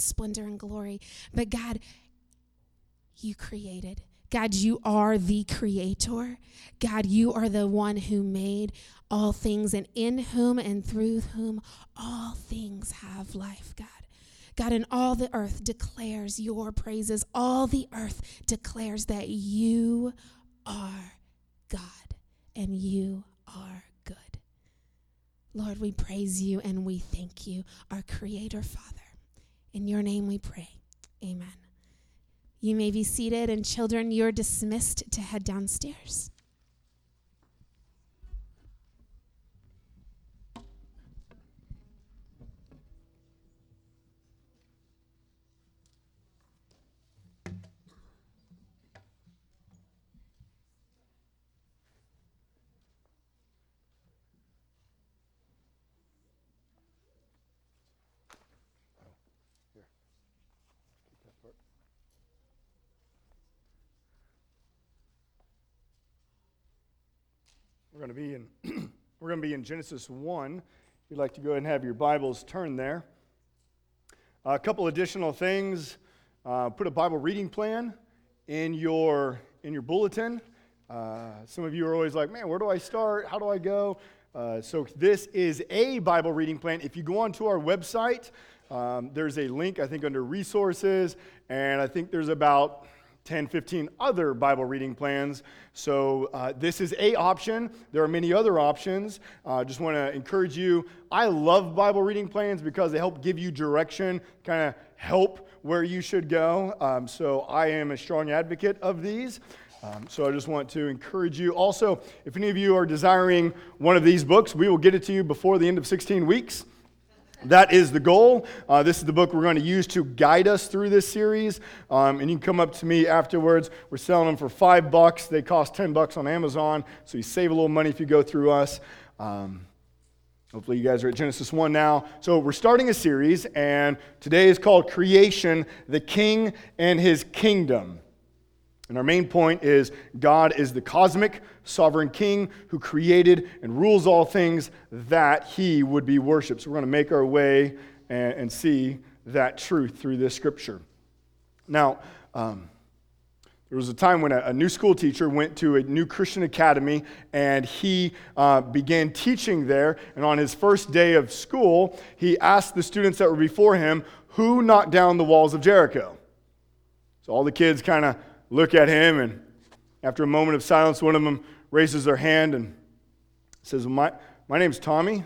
splendor and glory. But God, you created. God, you are the creator. God, you are the one who made all things, and in whom and through whom all things have life, God. God, and all the earth declares your praises. All the earth declares that you are God and you are good. Lord, we praise you and we thank you, our Creator Father. In your name we pray. Amen. You may be seated, and children, you're dismissed to head downstairs. We're going to be in we're going to be in Genesis 1. If you'd like to go ahead and have your Bibles turn there. a couple additional things. Uh, put a Bible reading plan in your in your bulletin. Uh, some of you are always like, "Man, where do I start? How do I go?" Uh, so this is a Bible reading plan. If you go onto our website, um, there's a link I think under resources, and I think there's about 10, 15 other Bible reading plans. So uh, this is a option. There are many other options. I uh, just want to encourage you. I love Bible reading plans because they help give you direction, kind of help where you should go. Um, so I am a strong advocate of these. Um, so I just want to encourage you. Also, if any of you are desiring one of these books, we will get it to you before the end of 16 weeks. That is the goal. Uh, this is the book we're going to use to guide us through this series. Um, and you can come up to me afterwards. We're selling them for five bucks. They cost 10 bucks on Amazon. So you save a little money if you go through us. Um, hopefully, you guys are at Genesis 1 now. So we're starting a series, and today is called Creation, the King and His Kingdom. And our main point is God is the cosmic sovereign king who created and rules all things that he would be worshiped. So we're going to make our way and, and see that truth through this scripture. Now, um, there was a time when a, new school teacher went to a new Christian academy and he uh, began teaching there. And on his first day of school, he asked the students that were before him, Who knocked down the walls of Jericho? So all the kids kind of look at him, and after a moment of silence, one of them raises their hand and says, my, my name's Tommy.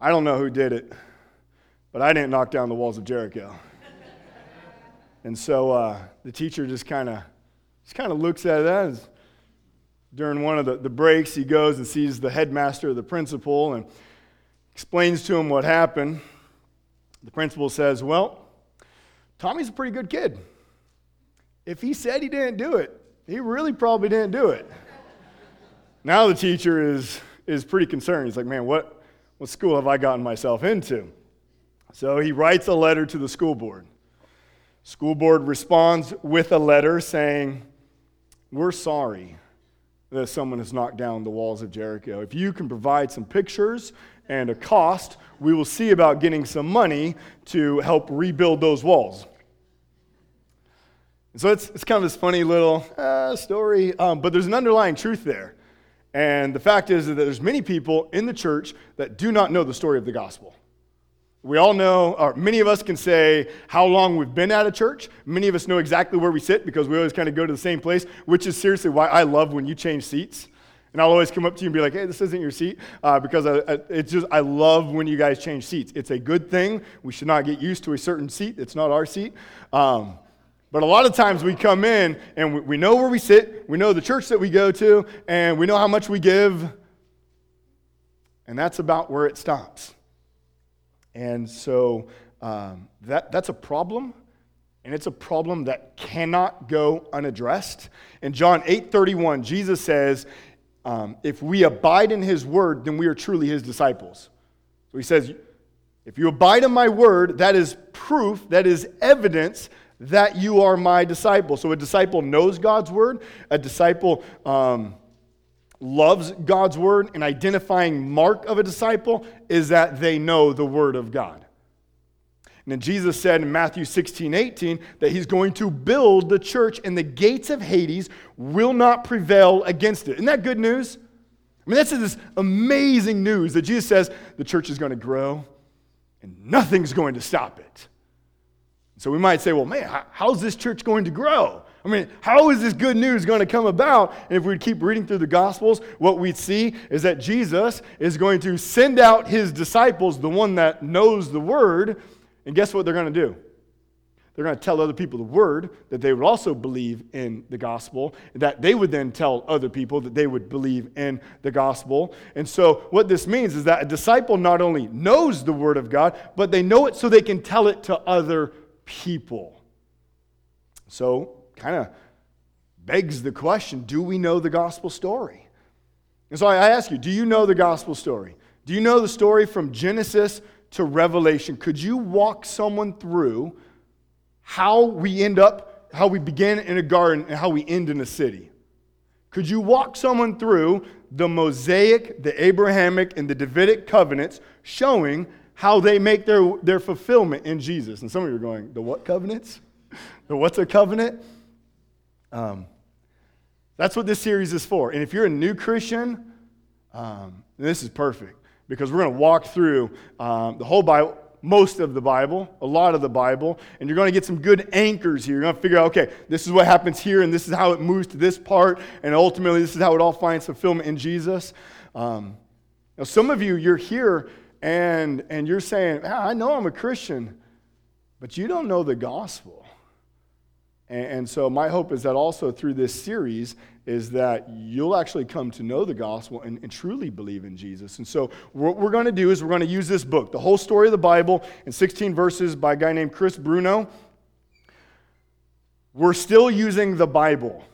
I don't know who did it, but I didn't knock down the walls of Jericho. and so uh, the teacher just kind of just kind of looks at that. As, during one of the, the breaks, he goes and sees the headmaster, the principal, and explains to him what happened. The principal says, Well, Tommy's a pretty good kid if he said he didn't do it, he really probably didn't do it. now the teacher is, is pretty concerned. He's like, man, what, what school have I gotten myself into? So he writes a letter to the school board. School board responds with a letter saying, We're sorry that someone has knocked down the walls of Jericho. If you can provide some pictures and a cost, we will see about getting some money to help rebuild those walls. So it's, it's kind of this funny little uh, story, um, but there's an underlying truth there. And the fact is that there's many people in the church that do not know the story of the gospel. We all know, or many of us can say how long we've been at a church. Many of us know exactly where we sit because we always kind of go to the same place, which is seriously why I love when you change seats. And I'll always come up to you and be like, hey, this isn't your seat. Uh, because I, I, it's just, I love when you guys change seats. It's a good thing. We should not get used to a certain seat. It's not our seat. Um, but a lot of times we come in and we know where we sit, we know the church that we go to, and we know how much we give, and that's about where it stops. And so um, that, that's a problem, and it's a problem that cannot go unaddressed. In John 8 31, Jesus says, um, If we abide in his word, then we are truly his disciples. So he says, If you abide in my word, that is proof, that is evidence that you are my disciple. So a disciple knows God's word, a disciple um, loves God's word. An identifying mark of a disciple is that they know the word of God. And then Jesus said in Matthew 16, 18, that he's going to build the church, and the gates of Hades will not prevail against it. Isn't that good news? I mean, that's this amazing news that Jesus says the church is going to grow and nothing's going to stop it. So we might say, well, man, how's this church going to grow? I mean, how is this good news going to come about? And if we keep reading through the Gospels, what we'd see is that Jesus is going to send out his disciples, the one that knows the word, and guess what they're going to do? They're going to tell other people the word, that they would also believe in the gospel, that they would then tell other people that they would believe in the gospel. And so, what this means is that a disciple not only knows the word of God, but they know it so they can tell it to other people. So, kind of begs the question do we know the gospel story? And so I ask you, do you know the gospel story? Do you know the story from Genesis to Revelation? Could you walk someone through how we end up, how we begin in a garden and how we end in a city? Could you walk someone through the Mosaic, the Abrahamic, and the Davidic covenants showing how they make their, their fulfillment in Jesus? And some of you are going, the what covenants? The what's a covenant? Um, that's what this series is for. And if you're a new Christian, um, this is perfect because we're going to walk through um, the whole Bible, most of the Bible, a lot of the Bible, and you're going to get some good anchors here. You're going to figure out, okay, this is what happens here, and this is how it moves to this part, and ultimately, this is how it all finds fulfillment in Jesus. Um, now, some of you, you're here and, and you're saying, ah, I know I'm a Christian, but you don't know the gospel. And, and so my hope is that also through this series is that you'll actually come to know the gospel and, and truly believe in Jesus. And so what we're going to do is we're going to use this book, the whole story of the Bible in 16 verses by a guy named Chris Bruno. We're still using the Bible.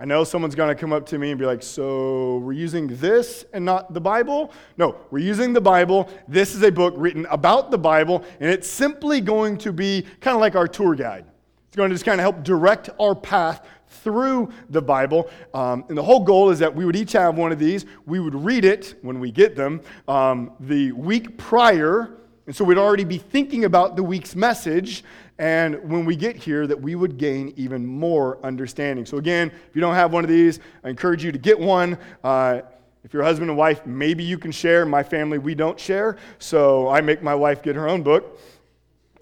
I know someone's going to come up to me and be like, So we're using this and not the Bible? No, we're using the Bible. This is a book written about the Bible, and it's simply going to be kind of like our tour guide. It's going to just kind of help direct our path through the Bible. Um, and the whole goal is that we would each have one of these. We would read it when we get them um, the week prior. And so we'd already be thinking about the week's message. And when we get here, that we would gain even more understanding. So, again, if you don't have one of these, I encourage you to get one. Uh, if you're a husband and wife, maybe you can share. My family, we don't share. So I make my wife get her own book.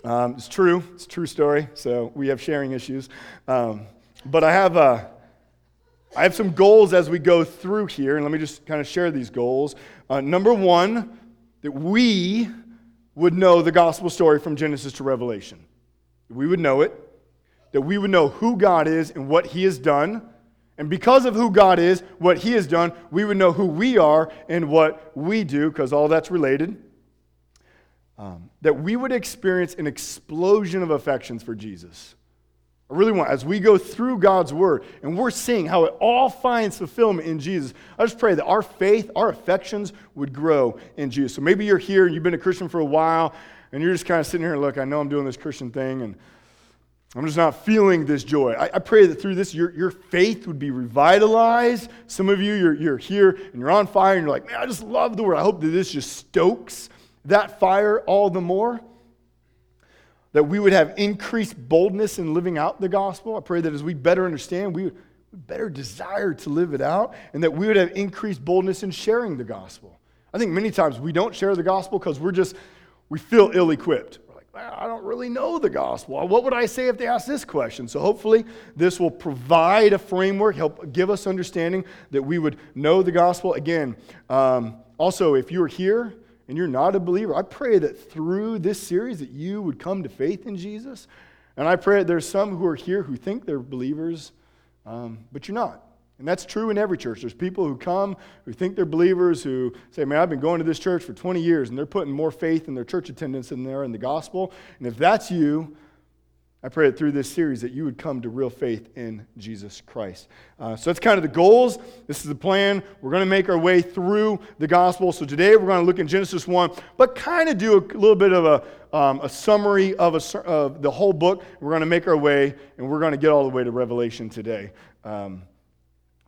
Um, it's true. It's a true story. So we have sharing issues. Um, but I have, uh, I have some goals as we go through here, and let me just kind of share these goals. Uh, number one, that we would know the gospel story from Genesis to Revelation. We would know it, that we would know who God is and what He has done. And because of who God is, what He has done, we would know who we are and what we do, because all that's related um, that we would experience an explosion of affections for Jesus. I really want, as we go through God's word and we're seeing how it all finds fulfillment in Jesus, I just pray that our faith, our affections would grow in Jesus. So maybe you're here and you've been a Christian for a while and you're just kind of sitting here look, I know I'm doing this Christian thing and I'm just not feeling this joy. I, I pray that through this, your, your faith would be revitalized. Some of you, you're, you're here and you're on fire and you're like, man, I just love the word. I hope that this just stokes that fire all the more. That we would have increased boldness in living out the gospel. I pray that as we better understand, we would better desire to live it out, and that we would have increased boldness in sharing the gospel. I think many times we don't share the gospel because we're just, we feel ill equipped. We're like, I don't really know the gospel. What would I say if they asked this question? So hopefully, this will provide a framework, help give us understanding that we would know the gospel. Again, um, also, if you're here, and you're not a believer, I pray that through this series that you would come to faith in Jesus. And I pray that there's some who are here who think they're believers, um, but you're not. And that's true in every church. There's people who come who think they're believers who say, Man, I've been going to this church for 20 years, and they're putting more faith in their church attendance than they're in the gospel. And if that's you, I pray that through this series that you would come to real faith in Jesus Christ. Uh, so that's kind of the goals. This is the plan. We're going to make our way through the gospel. So today we're going to look in Genesis 1, but kind of do a little bit of a, um, a summary of, a, of the whole book. We're going to make our way, and we're going to get all the way to Revelation today. Um,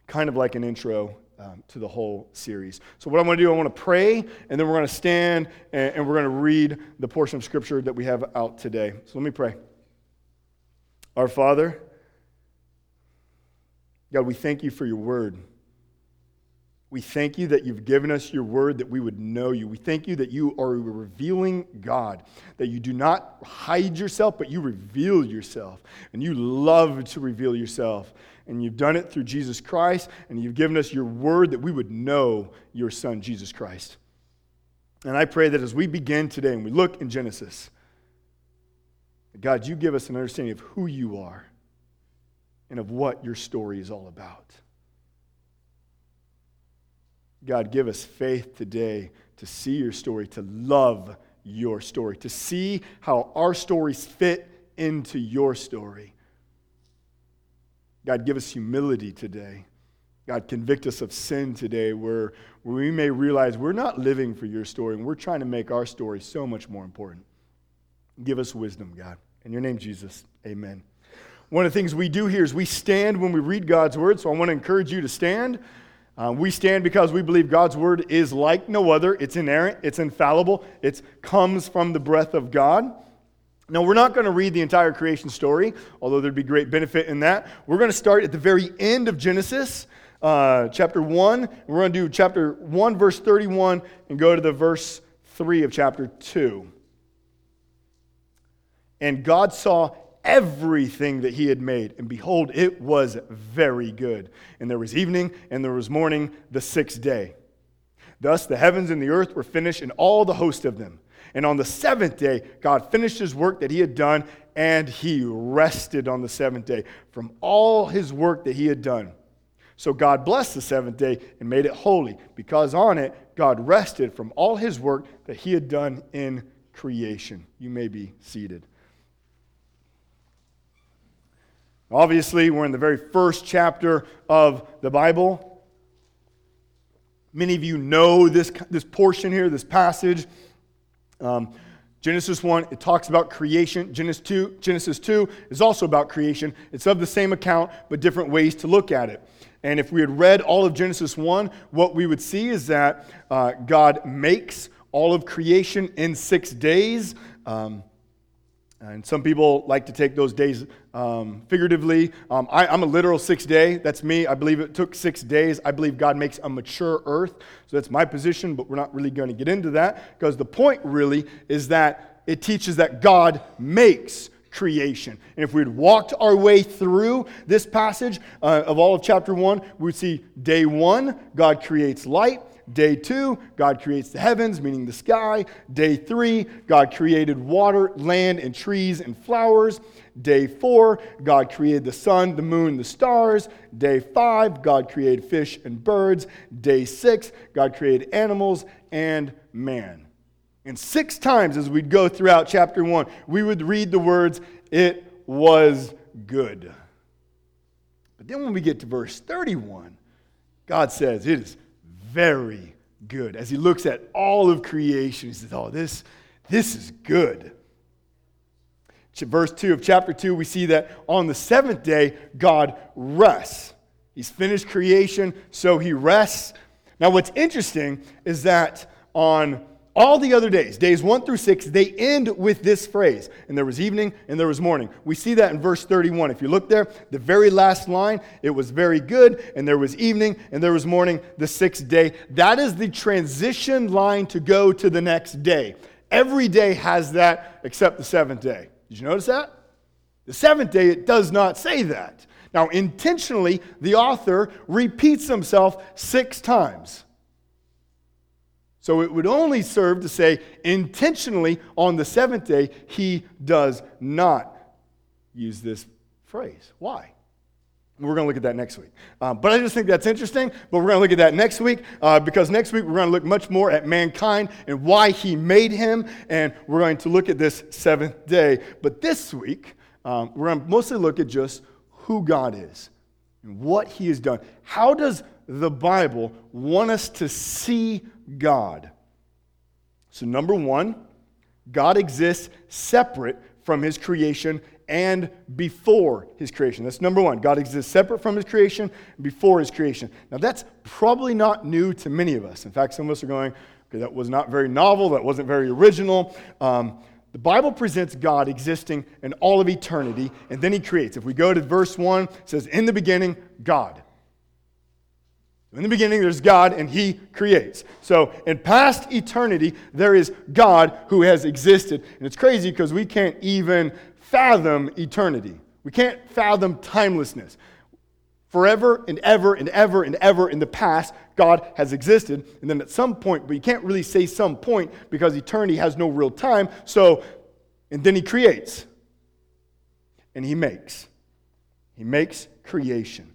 kind of like an intro um, to the whole series. So, what I want to do, I want to pray, and then we're going to stand and, and we're going to read the portion of Scripture that we have out today. So, let me pray. Our Father, God, we thank you for your word. We thank you that you've given us your word that we would know you. We thank you that you are a revealing God, that you do not hide yourself, but you reveal yourself. And you love to reveal yourself. And you've done it through Jesus Christ, and you've given us your word that we would know your son, Jesus Christ. And I pray that as we begin today and we look in Genesis, God, you give us an understanding of who you are and of what your story is all about. God, give us faith today to see your story, to love your story, to see how our stories fit into your story. God, give us humility today. God, convict us of sin today where, where we may realize we're not living for your story and we're trying to make our story so much more important. Give us wisdom, God. In your name, Jesus, amen. One of the things we do here is we stand when we read God's word, so I want to encourage you to stand. Uh, we stand because we believe God's word is like no other. It's inerrant, it's infallible, it comes from the breath of God. Now, we're not going to read the entire creation story, although there'd be great benefit in that. We're going to start at the very end of Genesis, uh, chapter 1. We're going to do chapter 1, verse 31, and go to the verse 3 of chapter 2. And God saw everything that he had made. And behold, it was very good. And there was evening and there was morning the sixth day. Thus the heavens and the earth were finished, and all the host of them. And on the seventh day, God finished his work that he had done, and he rested on the seventh day from all his work that he had done. So God blessed the seventh day and made it holy, because on it God rested from all his work that he had done in creation. You may be seated. Obviously, we're in the very first chapter of the Bible. Many of you know this, this portion here, this passage. Um, Genesis 1, it talks about creation. Genesis 2, Genesis 2 is also about creation. It's of the same account, but different ways to look at it. And if we had read all of Genesis 1, what we would see is that uh, God makes all of creation in six days. Um, and some people like to take those days um, figuratively. Um, I, am a literal six day. That's me. I believe it took six days. I believe God makes a mature earth. So that's my position, but we're not really going to get into that because the point really is that it teaches that God makes creation. And if we'd walked our way through this passage uh, of all of chapter one, we'd see day one, God creates light. Day two, God creates the heavens, meaning the sky. Day three, God created water, land, and trees and flowers. Day four, God created the sun, the moon, the stars. Day five, God created fish and birds. Day six, God created animals and man. And six times as we'd go throughout chapter one, we would read the words, It was good. But then when we get to verse 31, God says, It is very good. As he looks at all of creation, he says, Oh, this, this is good. Verse 2 of chapter 2, we see that on the seventh day, God rests. He's finished creation, so he rests. Now, what's interesting is that on all the other days, days one through six, they end with this phrase. And there was evening and there was morning. We see that in verse 31. If you look there, the very last line, it was very good, and there was evening and there was morning the sixth day. That is the transition line to go to the next day. Every day has that except the seventh day. Did you notice that? The seventh day, it does not say that. Now, intentionally, the author repeats himself six times. So it would only serve to say intentionally on the seventh day, he does not use this phrase. Why? We're going to look at that next week. Um, but I just think that's interesting. But we're going to look at that next week uh, because next week we're going to look much more at mankind and why he made him. And we're going to look at this seventh day. But this week, um, we're going to mostly look at just who God is and what he has done. How does the Bible want us to see God. So, number one, God exists separate from his creation and before his creation. That's number one. God exists separate from his creation, before his creation. Now, that's probably not new to many of us. In fact, some of us are going, okay, that was not very novel, that wasn't very original. Um, the Bible presents God existing in all of eternity, and then he creates. If we go to verse 1, it says, In the beginning, God. In the beginning, there's God, and He creates. So, in past eternity, there is God who has existed. And it's crazy because we can't even fathom eternity. We can't fathom timelessness. Forever and ever and ever and ever in the past, God has existed. And then at some point, but you can't really say some point because eternity has no real time. So, and then He creates and He makes. He makes creation.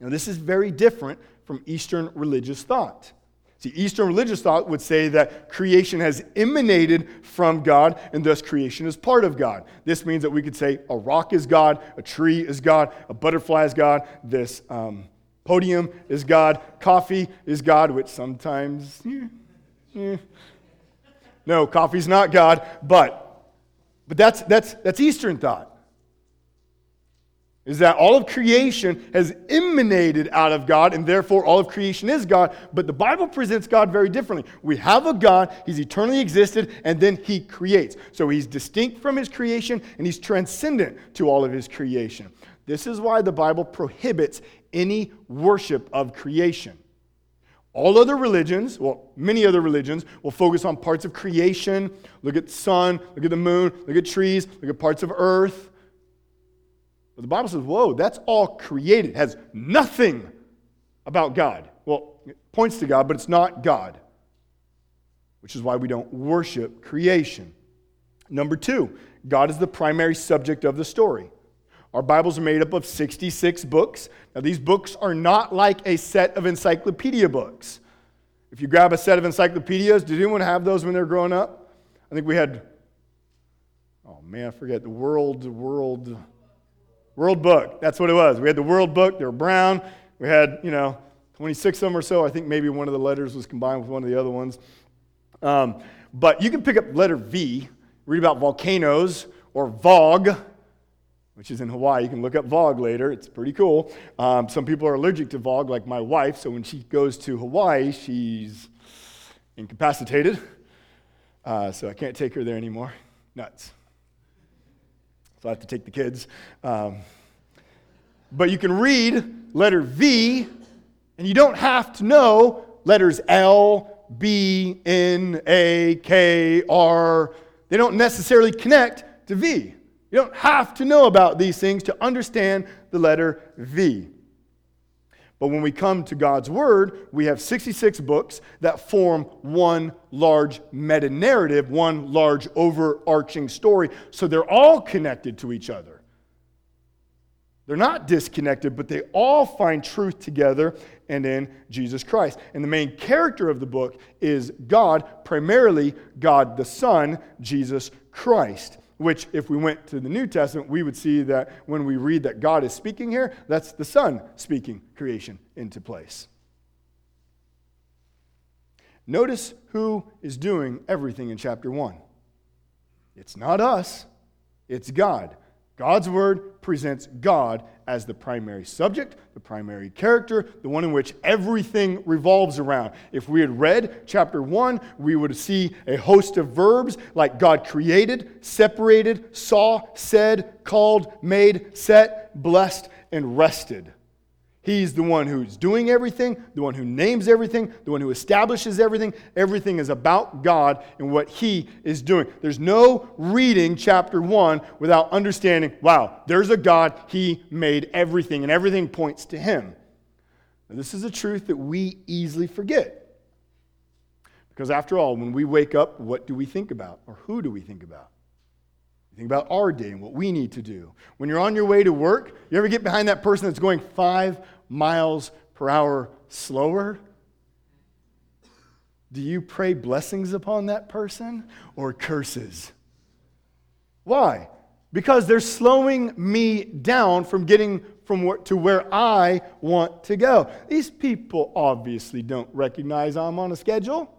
Now, this is very different from Eastern religious thought. See, Eastern religious thought would say that creation has emanated from God, and thus creation is part of God. This means that we could say a rock is God, a tree is God, a butterfly is God, this um, podium is God, coffee is God, which sometimes, eh, eh. no, coffee's not God, but, but that's, that's, that's Eastern thought is that all of creation has emanated out of God, and therefore all of creation is God. But the Bible presents God very differently. We have a God, He's eternally existed, and then He creates. So He's distinct from His creation, and He's transcendent to all of His creation. This is why the Bible prohibits any worship of creation. All other religions, well, many other religions, will focus on parts of creation. Look at the sun, look at the moon, look at trees, look at parts of earth. But the Bible says, whoa, that's all created. It has nothing about God. Well, it points to God, but it's not God, which is why we don't worship creation. Number two, God is the primary subject of the story. Our Bibles are made up of 66 books. Now, these books are not like a set of encyclopedia books. If you grab a set of encyclopedias, did anyone have those when they were growing up? I think we had, oh man, I forget, the World, World, World Book. That's what it was. We had the World Book. They were brown. We had, you know, 26 of them or so. I think maybe one of the letters was combined with one of the other ones. Um, but you can pick up letter V, read about volcanoes, or VOG, which is in Hawaii. You can look up VOG later. It's pretty cool. Um, some people are allergic to VOG, like my wife. So when she goes to Hawaii, she's incapacitated. Uh, so I can't take her there anymore. Nuts so I have to take the kids. Um, but you can read letter V, and you don't have to know letters L, B, N, A, K, R. They don't necessarily connect to V. You don't have to know about these things to understand the letter V. But when we come to God's Word, we have 66 books that form one large meta narrative, one large overarching story. So they're all connected to each other. They're not disconnected, but they all find truth together and in Jesus Christ. And the main character of the book is God, primarily God the Son, Jesus Christ which, if we went to the New Testament, we would see that when we read that God is speaking here, that's the Son speaking creation into place. Notice who is doing everything in chapter 1. It's not us, it's God. God's word presents God as the primary subject, the primary character, the one in which everything revolves around. If we had read chapter 1, we would see a host of verbs like God created, separated, saw, said, called, made, set, blessed, and rested. He's the one who's doing everything, the one who names everything, the one who establishes everything. Everything is about God and what He is doing. There's no reading chapter 1 without understanding wow, there's a God, He made everything, and everything points to Him. Now, this is a truth that we easily forget. Because after all, when we wake up, what do we think about? Or who do we think about? We think about our day and what we need to do. When you're on your way to work, you ever get behind that person that's going five miles per hour slower? Do you pray blessings upon that person or curses? Why? Because they're slowing me down from getting from where, to where I want to go. These people obviously don't recognize I'm on a schedule.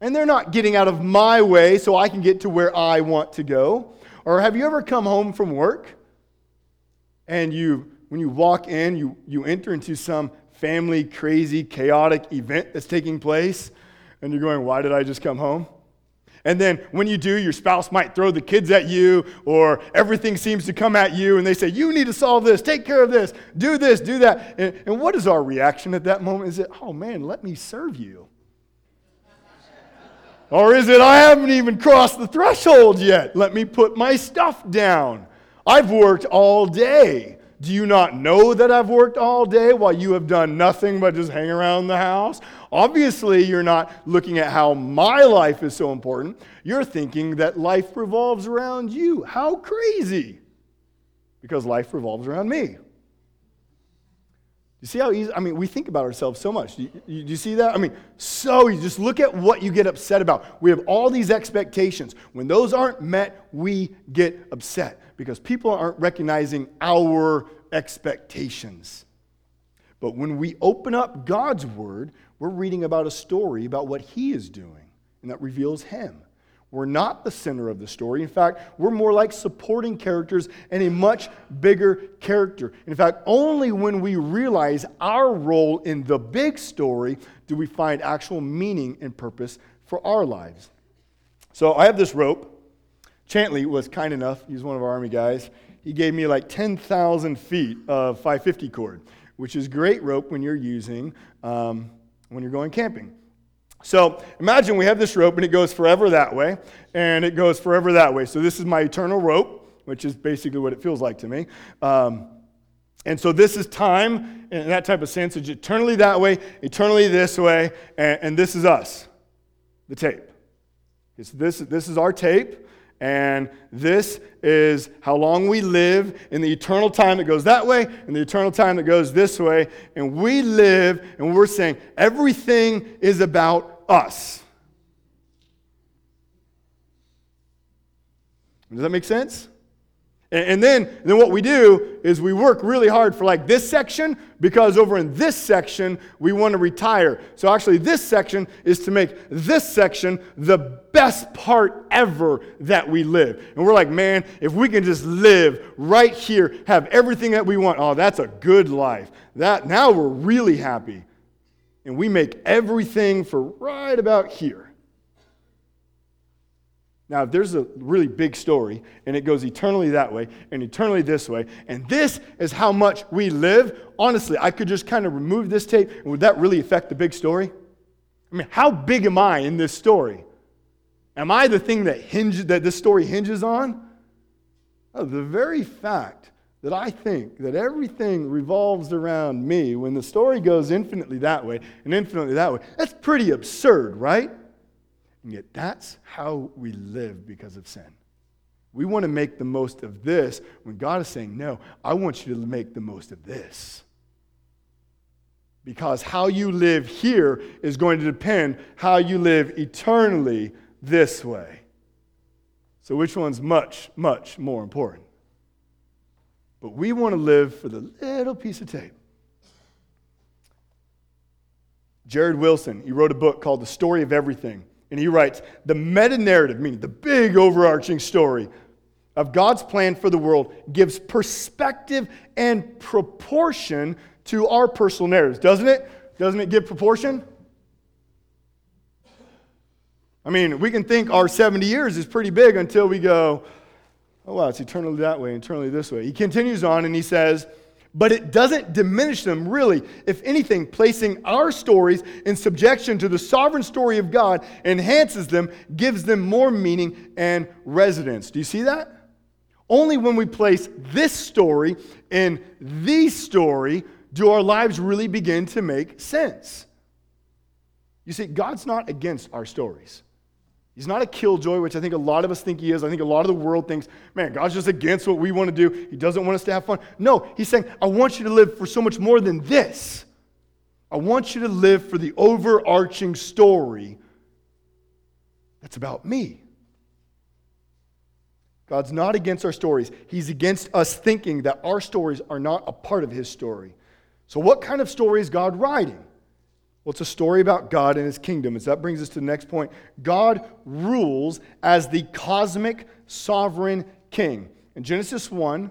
And they're not getting out of my way so I can get to where I want to go. Or have you ever come home from work and you, when you walk in, you, you enter into some family crazy, chaotic event that's taking place, and you're going, Why did I just come home? And then when you do, your spouse might throw the kids at you, or everything seems to come at you, and they say, You need to solve this, take care of this, do this, do that. And, and what is our reaction at that moment? Is it, Oh man, let me serve you? or is it, I haven't even crossed the threshold yet, let me put my stuff down? I've worked all day. Do you not know that I've worked all day while you have done nothing but just hang around the house? Obviously, you're not looking at how my life is so important. You're thinking that life revolves around you. How crazy! Because life revolves around me. You see how easy? I mean, we think about ourselves so much. Do you, you, you, see that? I mean, so you just look at what you get upset about. We have all these expectations. When those aren't met, we get upset because people aren't recognizing our expectations. But when we open up God's word, we're reading about a story about what He is doing, and that reveals Him. We're not the center of the story. In fact, we're more like supporting characters and a much bigger character. In fact, only when we realize our role in the big story do we find actual meaning and purpose for our lives. So I have this rope. Chantley was kind enough, he's one of our Army guys. He gave me like 10,000 feet of 550 cord, which is great rope when you're using, um, when you're going camping. So imagine we have this rope and it goes forever that way, and it goes forever that way. So this is my eternal rope, which is basically what it feels like to me. Um, and so this is time in that type of sense. It's eternally that way, eternally this way, and, and this is us, the tape. It's this, this is our tape. And this is how long we live in the eternal time that goes that way and the eternal time that goes this way. And we live, and we're saying everything is about us. Does that make sense? And then, then what we do is we work really hard for like this section because over in this section we want to retire. So actually this section is to make this section the best part ever that we live. And we're like, man, if we can just live right here, have everything that we want, oh, that's a good life. That now we're really happy. And we make everything for right about here. Now, if there's a really big story and it goes eternally that way and eternally this way, and this is how much we live, honestly, I could just kind of remove this tape, and would that really affect the big story? I mean, how big am I in this story? Am I the thing that hinges that this story hinges on? Oh, the very fact that I think that everything revolves around me when the story goes infinitely that way and infinitely that way, that's pretty absurd, right? And yet, that's how we live because of sin. We want to make the most of this when God is saying, No, I want you to make the most of this. Because how you live here is going to depend how you live eternally this way. So, which one's much, much more important? But we want to live for the little piece of tape. Jared Wilson, he wrote a book called The Story of Everything. And he writes the meta narrative, meaning the big overarching story of God's plan for the world, gives perspective and proportion to our personal narratives, doesn't it? Doesn't it give proportion? I mean, we can think our 70 years is pretty big until we go, oh, wow, it's eternally that way, eternally this way. He continues on and he says, but it doesn't diminish them, really. If anything, placing our stories in subjection to the sovereign story of God enhances them, gives them more meaning and resonance. Do you see that? Only when we place this story in the story do our lives really begin to make sense. You see, God's not against our stories. He's not a killjoy, which I think a lot of us think he is. I think a lot of the world thinks, man, God's just against what we want to do. He doesn't want us to have fun. No, he's saying, I want you to live for so much more than this. I want you to live for the overarching story that's about me. God's not against our stories. He's against us thinking that our stories are not a part of his story. So, what kind of story is God writing? Well, it's a story about God and his kingdom. And so that brings us to the next point. God rules as the cosmic sovereign king. In Genesis 1,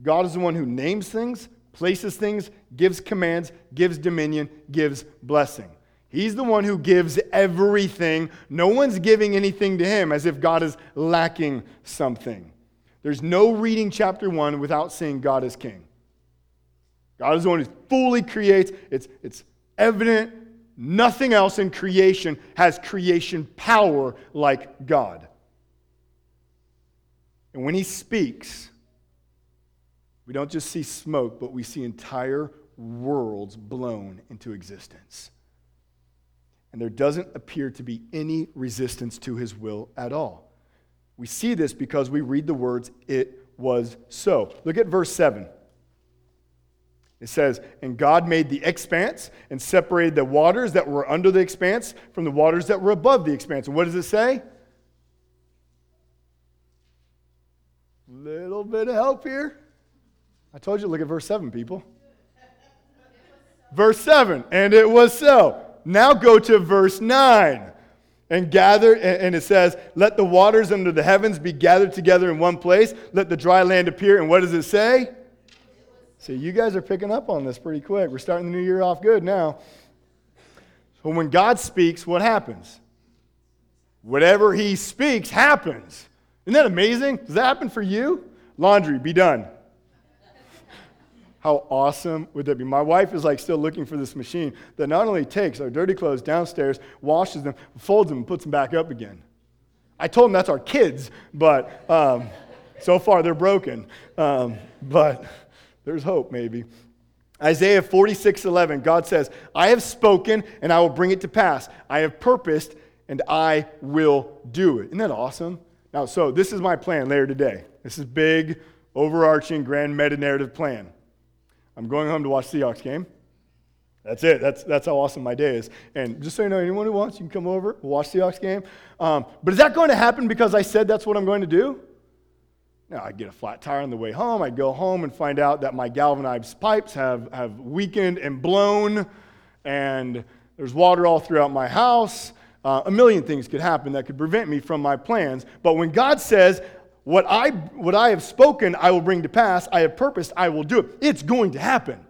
God is the one who names things, places things, gives commands, gives dominion, gives blessing. He's the one who gives everything. No one's giving anything to him as if God is lacking something. There's no reading chapter 1 without seeing God as king. God is the one who fully creates. It's, it's evident. Nothing else in creation has creation power like God. And when he speaks, we don't just see smoke, but we see entire worlds blown into existence. And there doesn't appear to be any resistance to his will at all. We see this because we read the words, it was so. Look at verse 7. It says, And God made the expanse and separated the waters that were under the expanse from the waters that were above the expanse. And what does it say? Little bit of help here. I told you, look at verse 7, people. Verse 7, and it was so. Now go to verse 9 and gather, and it says, Let the waters under the heavens be gathered together in one place. Let the dry land appear. And what does it say? See, you guys are picking up on this pretty quick. We're starting the new year off good now. So when God speaks, what happens? Whatever He speaks happens. Isn't that amazing? Does that happen for you? Laundry, be done. How awesome would that be? My wife is like still looking for this machine that not only takes our dirty clothes downstairs, washes them, folds them, and puts them back up again. I told them that's our kids, but um, so far they're broken. Um, but there's hope, maybe. Isaiah 46 11, God says, I have spoken and I will bring it to pass. I have purposed and I will do it. Isn't that awesome? Now, so this is my plan later today. This is big, overarching, grand meta narrative plan. I'm going home to watch the Seahawks game. That's it. That's, that's how awesome my day is. And just so you know, anyone who wants, you can come over, we'll watch Seahawks game. Um, but is that going to happen because I said that's what I'm going to do? No, I get a flat tire on the way home. I go home and find out that my galvanized pipes have, have weakened and blown, and there's water all throughout my house. Uh, a million things could happen that could prevent me from my plans. But when God says, what I, what I have spoken, I will bring to pass. I have purposed, I will do it. It's going to happen.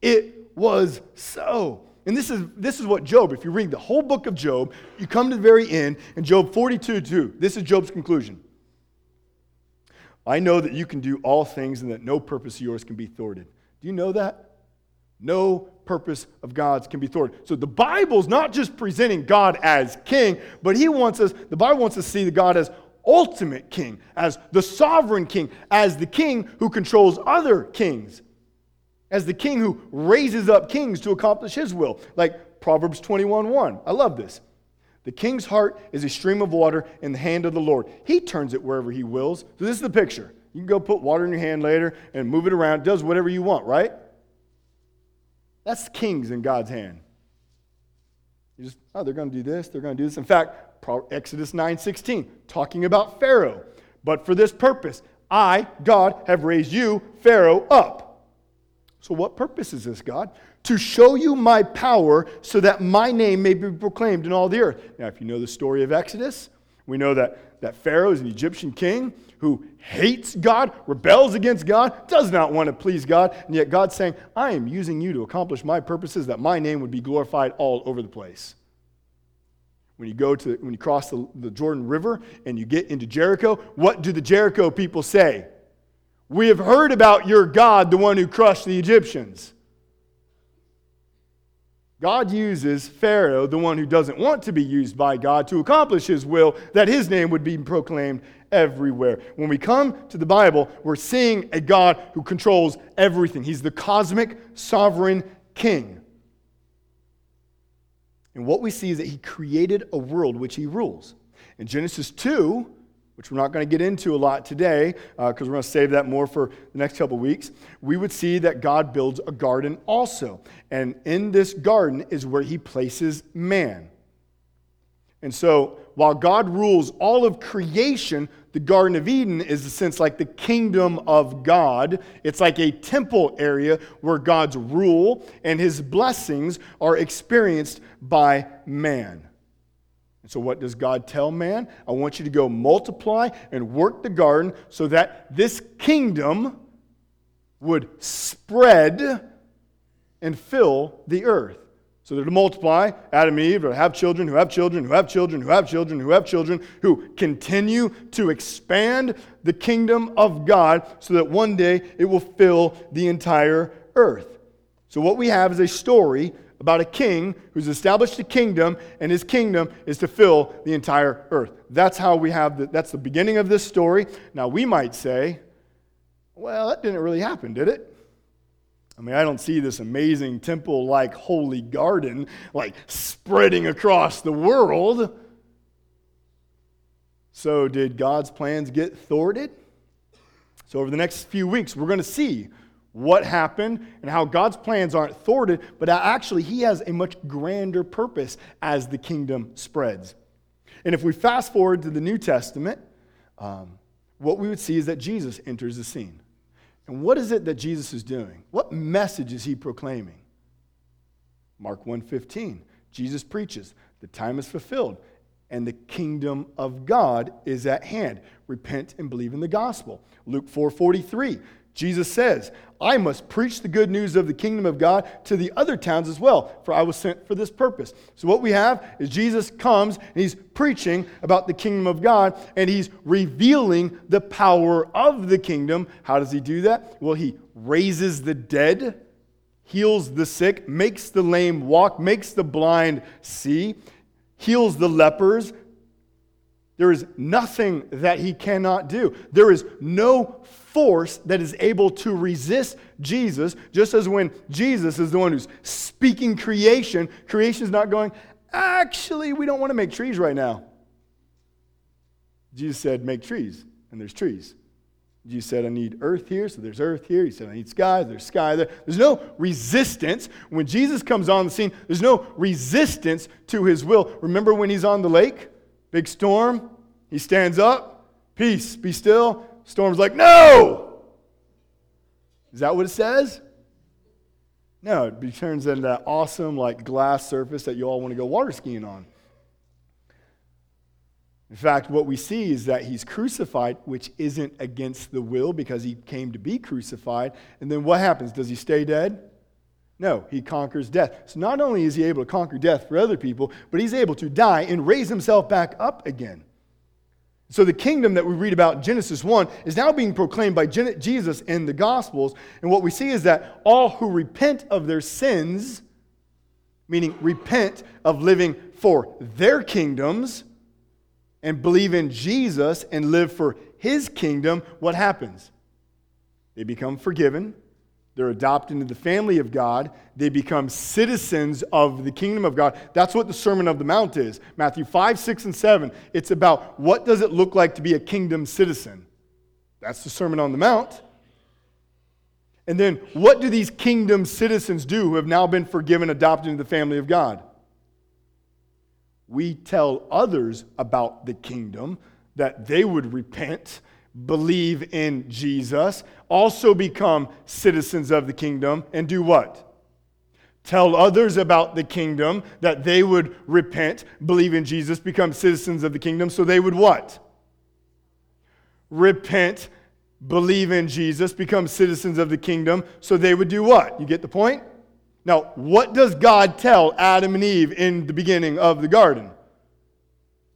It was so. And this is, this is what Job, if you read the whole book of Job, you come to the very end, and Job 42 2. This is Job's conclusion. I know that you can do all things and that no purpose of yours can be thwarted. Do you know that? No purpose of God's can be thwarted. So the Bible's not just presenting God as king, but he wants us, the Bible wants us to see the God as ultimate king, as the sovereign king, as the king who controls other kings, as the king who raises up kings to accomplish his will, like Proverbs 21 1. I love this. The king's heart is a stream of water in the hand of the Lord. He turns it wherever he wills. So, this is the picture. You can go put water in your hand later and move it around. It does whatever you want, right? That's kings in God's hand. You just, oh, they're going to do this, they're going to do this. In fact, Exodus 9:16, talking about Pharaoh. But for this purpose, I, God, have raised you, Pharaoh, up. So, what purpose is this, God? To show you my power so that my name may be proclaimed in all the earth. Now, if you know the story of Exodus, we know that, that Pharaoh is an Egyptian king who hates God, rebels against God, does not want to please God, and yet God's saying, I am using you to accomplish my purposes that my name would be glorified all over the place. When you go to, when you cross the, the Jordan River and you get into Jericho, what do the Jericho people say? We have heard about your God, the one who crushed the Egyptians. God uses Pharaoh, the one who doesn't want to be used by God, to accomplish his will, that his name would be proclaimed everywhere. When we come to the Bible, we're seeing a God who controls everything. He's the cosmic sovereign king. And what we see is that he created a world which he rules. In Genesis 2, which we're not going to get into a lot today because uh, we're going to save that more for the next couple weeks, we would see that God builds a garden also. And in this garden is where he places man. And so while God rules all of creation, the Garden of Eden is, a sense, like the kingdom of God. It's like a temple area where God's rule and his blessings are experienced by man. And so, what does God tell man? I want you to go multiply and work the garden so that this kingdom would spread and fill the earth. So they're to multiply, Adam and Eve, or have children who have children who have children who have children who have children who continue to expand the kingdom of God so that one day it will fill the entire earth. So what we have is a story about a king who's established a kingdom, and his kingdom is to fill the entire earth. That's how we have the, that's the beginning of this story. Now we might say, well, that didn't really happen, did it? I mean, I don't see this amazing temple like holy garden like spreading across the world. So, did God's plans get thwarted? So, over the next few weeks, we're going to see what happened and how God's plans aren't thwarted, but actually, He has a much grander purpose as the kingdom spreads. And if we fast forward to the New Testament, um, what we would see is that Jesus enters the scene. And what is it that Jesus is doing? What message is he proclaiming? Mark 1:15. Jesus preaches, "The time is fulfilled and the kingdom of God is at hand. Repent and believe in the gospel." Luke 4:43. Jesus says, I must preach the good news of the kingdom of God to the other towns as well, for I was sent for this purpose. So, what we have is Jesus comes and he's preaching about the kingdom of God and he's revealing the power of the kingdom. How does he do that? Well, he raises the dead, heals the sick, makes the lame walk, makes the blind see, heals the lepers. There is nothing that he cannot do. There is no force that is able to resist Jesus, just as when Jesus is the one who's speaking creation, creation is not going, actually, we don't want to make trees right now. Jesus said, make trees, and there's trees. Jesus said, I need earth here, so there's earth here. He said, I need sky, there's sky there. There's no resistance. When Jesus comes on the scene, there's no resistance to his will. Remember when he's on the lake? Big storm. He stands up, peace, be still. Storm's like, no! Is that what it says? No, it turns into that awesome, like, glass surface that you all want to go water skiing on. In fact, what we see is that he's crucified, which isn't against the will because he came to be crucified. And then what happens? Does he stay dead? No, he conquers death. So not only is he able to conquer death for other people, but he's able to die and raise himself back up again. So the kingdom that we read about in Genesis 1 is now being proclaimed by Jesus in the Gospels. And what we see is that all who repent of their sins, meaning repent of living for their kingdoms, and believe in Jesus and live for his kingdom, what happens? They become forgiven, they're adopted into the family of God. They become citizens of the kingdom of God. That's what the Sermon of the Mount is. Matthew 5, 6, and 7. It's about what does it look like to be a kingdom citizen. That's the Sermon on the Mount. And then what do these kingdom citizens do who have now been forgiven, adopted into the family of God? We tell others about the kingdom that they would repent believe in Jesus, also become citizens of the kingdom, and do what? Tell others about the kingdom that they would repent, believe in Jesus, become citizens of the kingdom, so they would what? Repent, believe in Jesus, become citizens of the kingdom, so they would do what? You get the point? Now, what does God tell Adam and Eve in the beginning of the garden?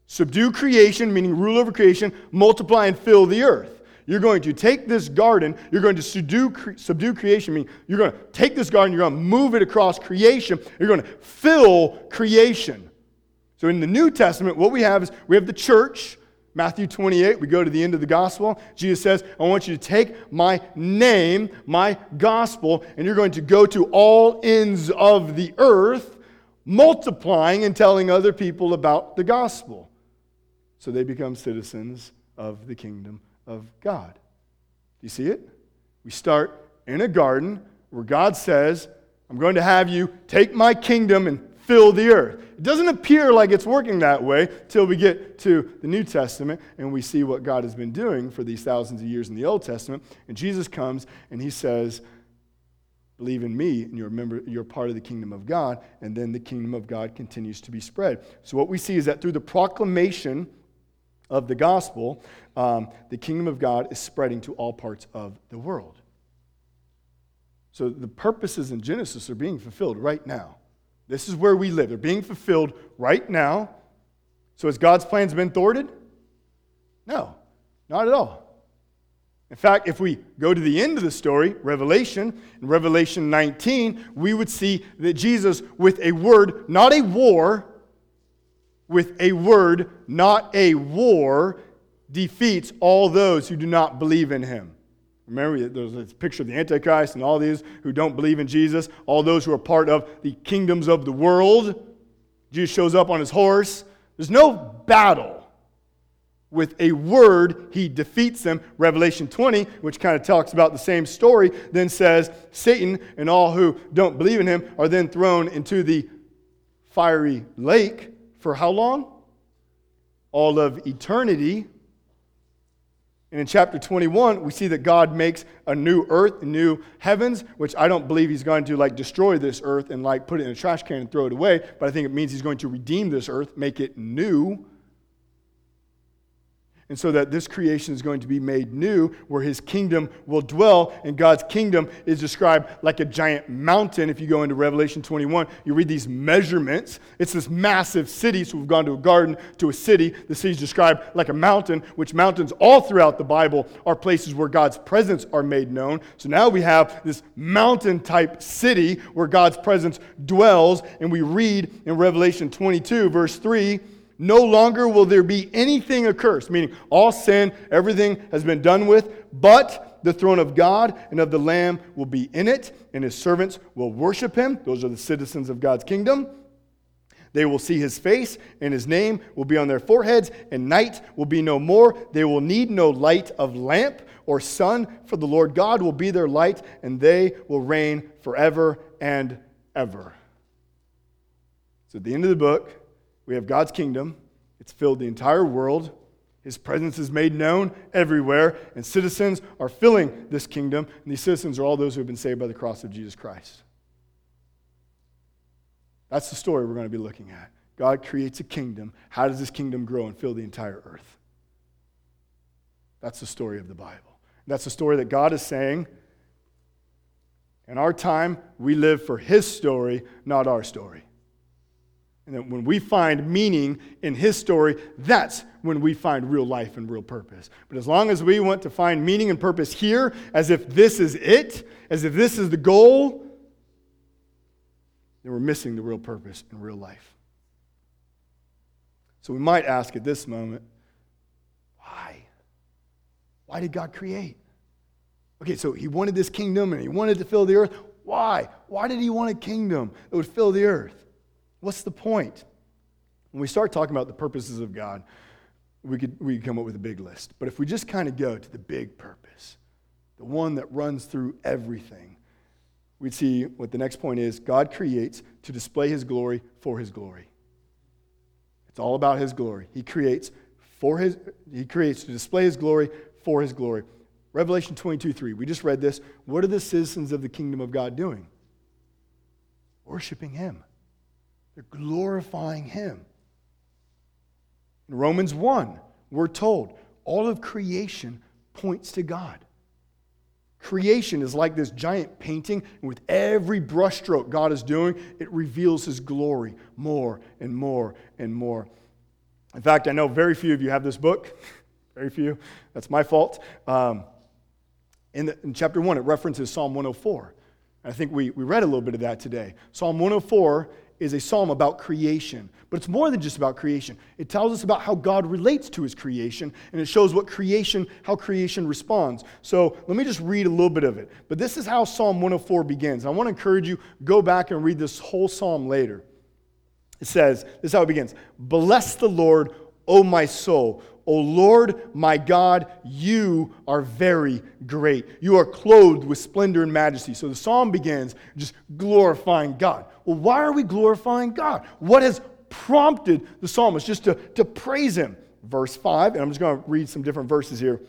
Subdue creation, meaning rule over creation, multiply and fill the earth. You're going to take this garden, you're going to subdue, subdue creation, meaning you're going to take this garden, you're going to move it across creation, you're going to fill creation. So in the New Testament, what we have is we have the church, Matthew 28, we go to the end of the gospel. Jesus says, I want you to take my name, my gospel, and you're going to go to all ends of the earth, multiplying and telling other people about the gospel so they become citizens of the kingdom of God. Do you see it? We start in a garden where God says, I'm going to have you take my kingdom and fill the earth. It doesn't appear like it's working that way till we get to the New Testament and we see what God has been doing for these thousands of years in the Old Testament. And Jesus comes and he says, Believe in me, and you're, member, you're part of the kingdom of God, and then the kingdom of God continues to be spread. So, what we see is that through the proclamation of the gospel, um, the kingdom of God is spreading to all parts of the world. So, the purposes in Genesis are being fulfilled right now. This is where we live. They're being fulfilled right now. So, has God's plans been thwarted? No, not at all. In fact, if we go to the end of the story, Revelation, in Revelation 19, we would see that Jesus, with a word, not a war, with a word, not a war, defeats all those who do not believe in him. Remember, there's this picture of the Antichrist and all these who don't believe in Jesus, all those who are part of the kingdoms of the world. Jesus shows up on his horse. There's no battle with a word, he defeats them. Revelation 20, which kind of talks about the same story, then says Satan and all who don't believe in him are then thrown into the fiery lake for how long? All of eternity. And in chapter 21, we see that God makes a new earth, new heavens, which I don't believe he's going to like destroy this earth and like put it in a trash can and throw it away, but I think it means he's going to redeem this earth, make it new and so that this creation is going to be made new, where his kingdom will dwell. And God's kingdom is described like a giant mountain. If you go into Revelation 21, you read these measurements. It's this massive city. So we've gone to a garden, to a city. The city is described like a mountain, which mountains all throughout the Bible are places where God's presence are made known. So now we have this mountain type city where God's presence dwells. And we read in Revelation 22, verse 3 no longer will there be anything accursed, meaning all sin, everything has been done with, but the throne of God and of the Lamb will be in it, and his servants will worship him. Those are the citizens of God's kingdom. They will see his face, and his name will be on their foreheads, and night will be no more. They will need no light of lamp or sun, for the Lord God will be their light, and they will reign forever and ever. So at the end of the book, we have God's kingdom, it's filled the entire world. His presence is made known everywhere, and citizens are filling this kingdom. And these citizens are all those who have been saved by the cross of Jesus Christ. That's the story we're going to be looking at. God creates a kingdom. How does this kingdom grow and fill the entire earth? That's the story of the Bible. That's the story that God is saying. In our time, we live for His story, not our story. And that when we find meaning in his story, that's when we find real life and real purpose. But as long as we want to find meaning and purpose here, as if this is it, as if this is the goal, then we're missing the real purpose and real life. So we might ask at this moment, why? Why did God create? Okay, so he wanted this kingdom and he wanted to fill the earth. Why? Why did he want a kingdom that would fill the earth? What's the point? When we start talking about the purposes of God, we could, we could come up with a big list. But if we just kind of go to the big purpose, the one that runs through everything, we'd see what the next point is God creates to display his glory for his glory. It's all about his glory. He creates for his he creates to display his glory for his glory. Revelation 22 3. We just read this. What are the citizens of the kingdom of God doing? Worshiping him. They're glorifying Him. In Romans 1, we're told all of creation points to God. Creation is like this giant painting, and with every brushstroke God is doing, it reveals His glory more and more and more. In fact, I know very few of you have this book. Very few. That's my fault. Um, in, the, in chapter 1, it references Psalm 104. I think we, we read a little bit of that today. Psalm 104 is a psalm about creation. But it's more than just about creation. It tells us about how God relates to his creation, and it shows what creation, how creation responds. So let me just read a little bit of it. But this is how Psalm 104 begins. I want to encourage you, go back and read this whole psalm later. It says, this is how it begins Bless the Lord, O my soul. O Lord my God, you are very great. You are clothed with splendor and majesty. So the psalm begins just glorifying God. Well, why are we glorifying God? What has prompted the psalmist just to, to praise him? Verse 5, and I'm just going to read some different verses here.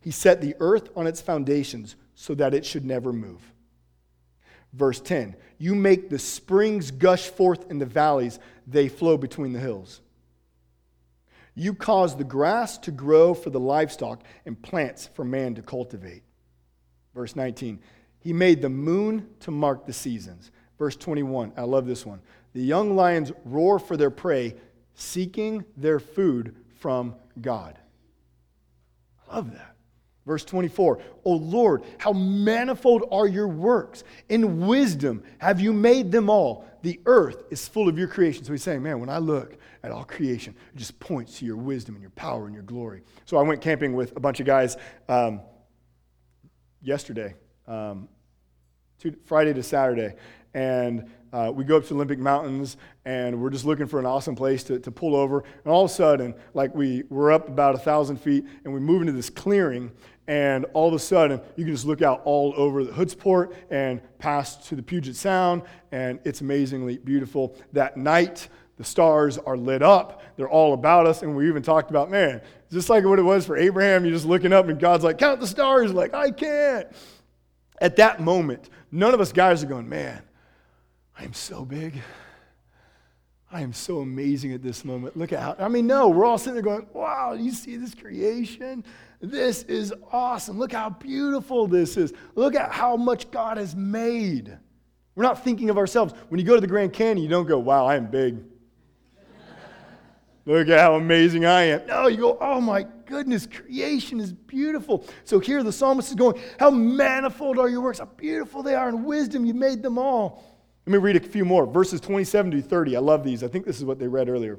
He set the earth on its foundations so that it should never move. Verse 10 You make the springs gush forth in the valleys, they flow between the hills. You cause the grass to grow for the livestock and plants for man to cultivate. Verse 19 He made the moon to mark the seasons. Verse 21, I love this one. The young lions roar for their prey, seeking their food from God. I love that. Verse 24, O Lord, how manifold are your works. In wisdom have you made them all. The earth is full of your creation. So he's saying, man, when I look at all creation, it just points to your wisdom and your power and your glory. So I went camping with a bunch of guys um, yesterday, um, Friday to Saturday. And uh, we go up to Olympic Mountains and we're just looking for an awesome place to, to pull over. And all of a sudden, like we, we're up about a thousand feet and we move into this clearing. And all of a sudden, you can just look out all over the Hoodsport and past to the Puget Sound. And it's amazingly beautiful. That night, the stars are lit up. They're all about us. And we even talked about, man, just like what it was for Abraham, you're just looking up and God's like, count the stars. Like, I can't. At that moment, none of us guys are going, man, I am so big. I am so amazing at this moment. Look at how, I mean, no, we're all sitting there going, wow, you see this creation? This is awesome. Look how beautiful this is. Look at how much God has made. We're not thinking of ourselves. When you go to the Grand Canyon, you don't go, wow, I am big. Look at how amazing I am. No, you go, oh my goodness, creation is beautiful. So here the psalmist is going, how manifold are your works, how beautiful they are, in wisdom you made them all. Let me read a few more. Verses 27 to 30. I love these. I think this is what they read earlier.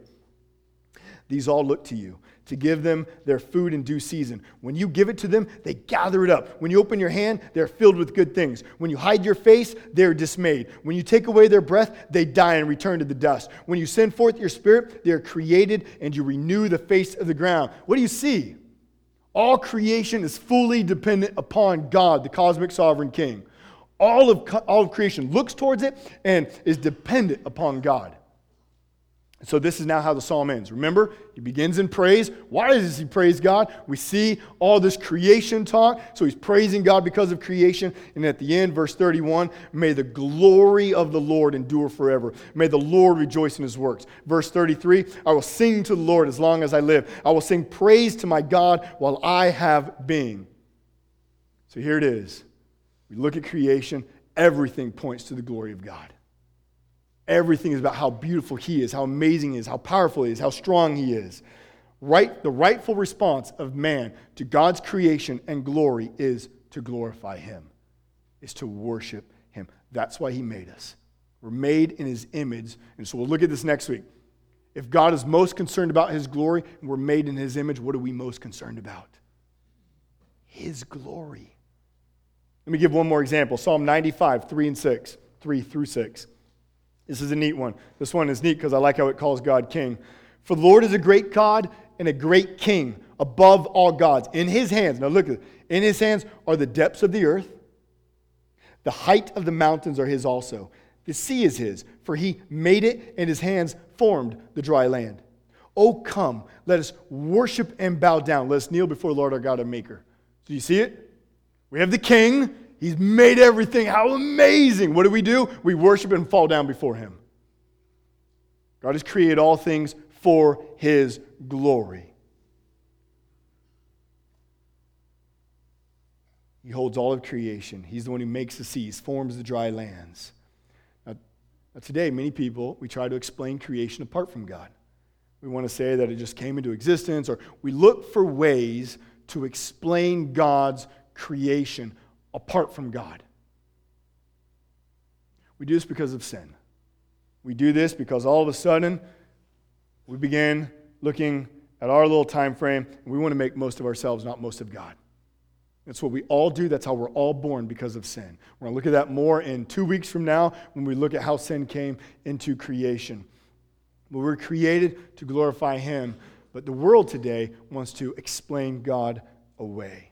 These all look to you to give them their food in due season. When you give it to them, they gather it up. When you open your hand, they're filled with good things. When you hide your face, they're dismayed. When you take away their breath, they die and return to the dust. When you send forth your spirit, they're created and you renew the face of the ground. What do you see? All creation is fully dependent upon God, the cosmic sovereign king. All of, all of creation looks towards it and is dependent upon God. So, this is now how the psalm ends. Remember, he begins in praise. Why does he praise God? We see all this creation talk. So, he's praising God because of creation. And at the end, verse 31 May the glory of the Lord endure forever. May the Lord rejoice in his works. Verse 33 I will sing to the Lord as long as I live. I will sing praise to my God while I have being. So, here it is. We look at creation, everything points to the glory of God. Everything is about how beautiful He is, how amazing He is, how powerful He is, how strong He is. Right, the rightful response of man to God's creation and glory is to glorify Him, is to worship Him. That's why He made us. We're made in His image. And so we'll look at this next week. If God is most concerned about His glory and we're made in His image, what are we most concerned about? His glory. Let me give one more example Psalm 95, 3 and 6, 3 through 6. This is a neat one. This one is neat because I like how it calls God king. For the Lord is a great God and a great king above all gods. In his hands, now look at it, in his hands are the depths of the earth. The height of the mountains are his also. The sea is his, for he made it, and his hands formed the dry land. Oh, come, let us worship and bow down. Let us kneel before Lord our God and Maker. Do you see it? We have the king. He's made everything. How amazing. What do we do? We worship and fall down before him. God has created all things for his glory. He holds all of creation. He's the one who makes the seas, forms the dry lands. Now, now, today, many people, we try to explain creation apart from God. We want to say that it just came into existence, or we look for ways to explain God's creation apart from God. We do this because of sin. We do this because all of a sudden we begin looking at our little time frame and we want to make most of ourselves, not most of God. That's what we all do. That's how we're all born because of sin. We're going to look at that more in two weeks from now when we look at how sin came into creation. But we're created to glorify Him, but the world today wants to explain God away.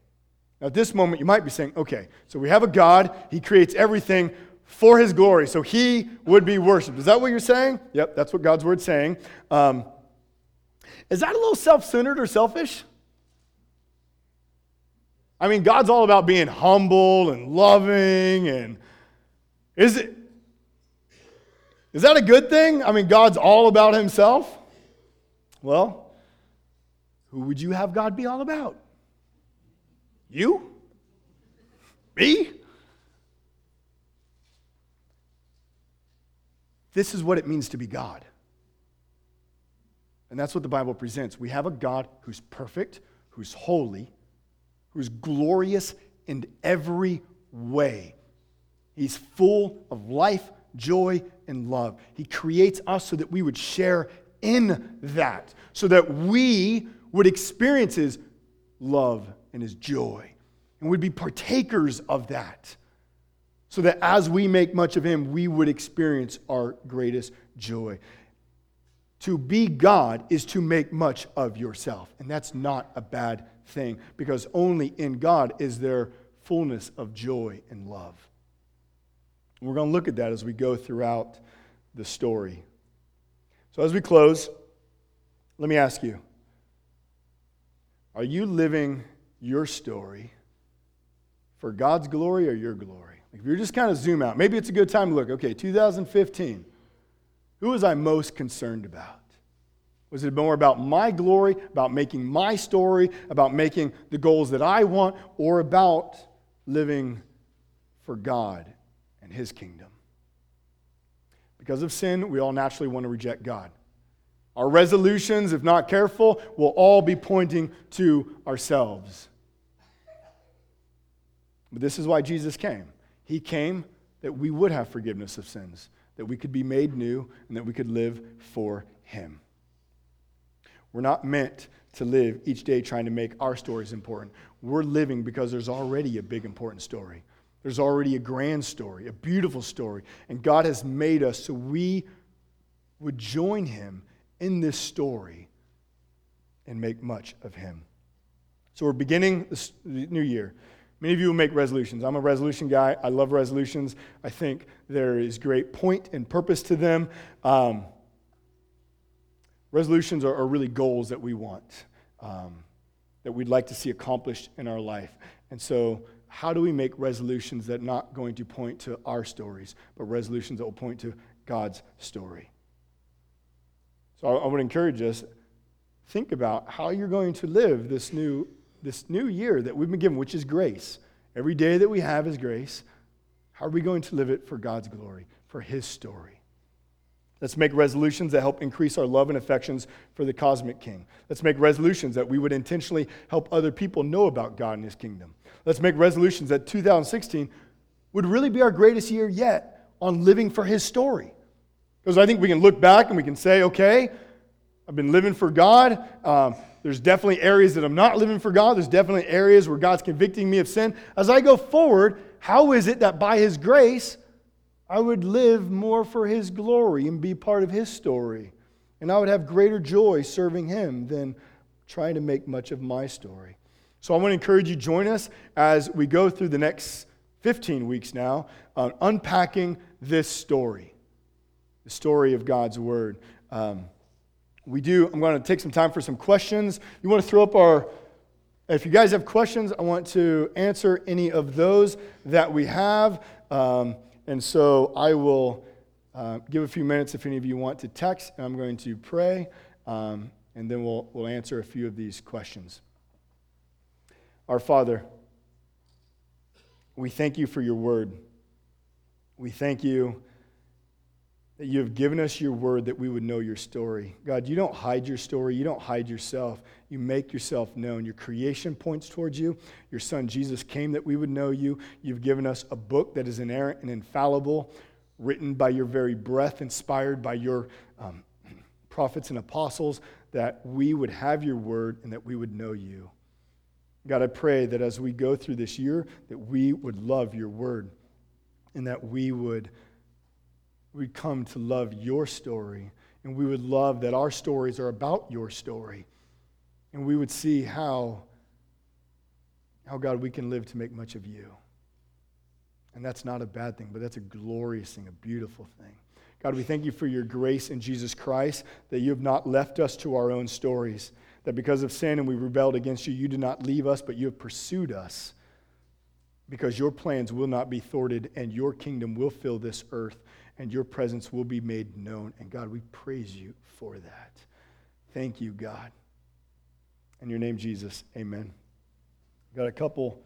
Now, at this moment, you might be saying, okay, so we have a God, He creates everything for His glory, so He would be worshiped. Is that what you're saying? Yep, that's what God's word's saying. Um, is that a little self centered or selfish? I mean, God's all about being humble and loving, and Is it? Is that a good thing? I mean, God's all about himself? Well, who would you have God be all about? You? Me? This is what it means to be God. And that's what the Bible presents. We have a God who's perfect, who's holy, who's glorious in every way. He's full of life, joy, and love. He creates us so that we would share in that, so that we would experience His love and His joy, and we'd be partakers of that, so that as we make much of Him, we would experience our greatest joy. To be God is to make much of yourself. And that's not a bad thing because only in God is there fullness of joy and love. we're going to look at that as we go throughout the story. So, as we close, let me ask you Are you living your story for God's glory or your glory? If you're just kind of zoom out, maybe it's a good time to look. Okay, 2015. Who was I most concerned about? Was it more about my glory, about making my story, about making the goals that I want, or about living for God and His kingdom? Because of sin, we all naturally want to reject God. Our resolutions, if not careful, will all be pointing to ourselves. But this is why Jesus came. He came that we would have forgiveness of sins that we could be made new, and that we could live for Him. We're not meant to live each day trying to make our stories important. We're living because there's already a big, important story. There's already a grand story, a beautiful story. And God has made us so we would join Him in this story and make much of Him. So we're beginning the new year. Many of you will make resolutions. I'm a resolution guy. I love resolutions. I think there is great point and purpose to them. Um, resolutions are, are, really goals that we want, um, that we'd like to see accomplished in our life. And so, how do we make resolutions that are not going to point to our stories, but resolutions that will point to God's story? So, I, I would encourage us think about how you're going to live this new this new year that we've been given, which is grace. Every day that we have is grace. How are we going to live it for God's glory, for His story? Let's make resolutions that help increase our love and affections for the cosmic King. Let's make resolutions that we would intentionally help other people know about God and His kingdom. Let's make resolutions that 2016 would really be our greatest year yet on living for His story. Because I think we can look back and we can say, okay, I've been living for God. Um, there's definitely areas that I'm not living for God. There's definitely areas where God's convicting me of sin. As I go forward, how is it that by His grace, I would live more for His glory and be part of His story? And I would have greater joy serving Him than trying to make much of my story. So I want to encourage you join us as we go through the next 15 weeks now on unpacking this story, the story of God's Word. Um, we do, I'm going to take some time for some questions. You want to throw up our, if you guys have questions, I want to answer any of those that we have. Um, and so I will uh, give a few minutes if any of you want to text, and I'm going to pray, um, and then we'll, we'll answer a few of these questions. Our Father, we thank you for your word. We thank you that you have given us your word that we would know your story. God, you don't hide your story. You don't hide yourself. You make yourself known. Your creation points towards you. Your son Jesus came that we would know you. You've given us a book that is inerrant and infallible, written by your very breath, inspired by your um, prophets and apostles, that we would have your word and that we would know you. God, I pray that as we go through this year, that we would love your word and that we would we'd come to love your story. And we would love that our stories are about your story. And we would see how, how, God, we can live to make much of you. And that's not a bad thing, but that's a glorious thing, a beautiful thing. God, we thank you for your grace in Jesus Christ, that you have not left us to our own stories, that because of sin and we rebelled against you, you did not leave us, but you have pursued us because your plans will not be thwarted and your kingdom will fill this earth and your presence will be made known. And God, we praise you for that. Thank you, God. In your name, Jesus, amen. Got a couple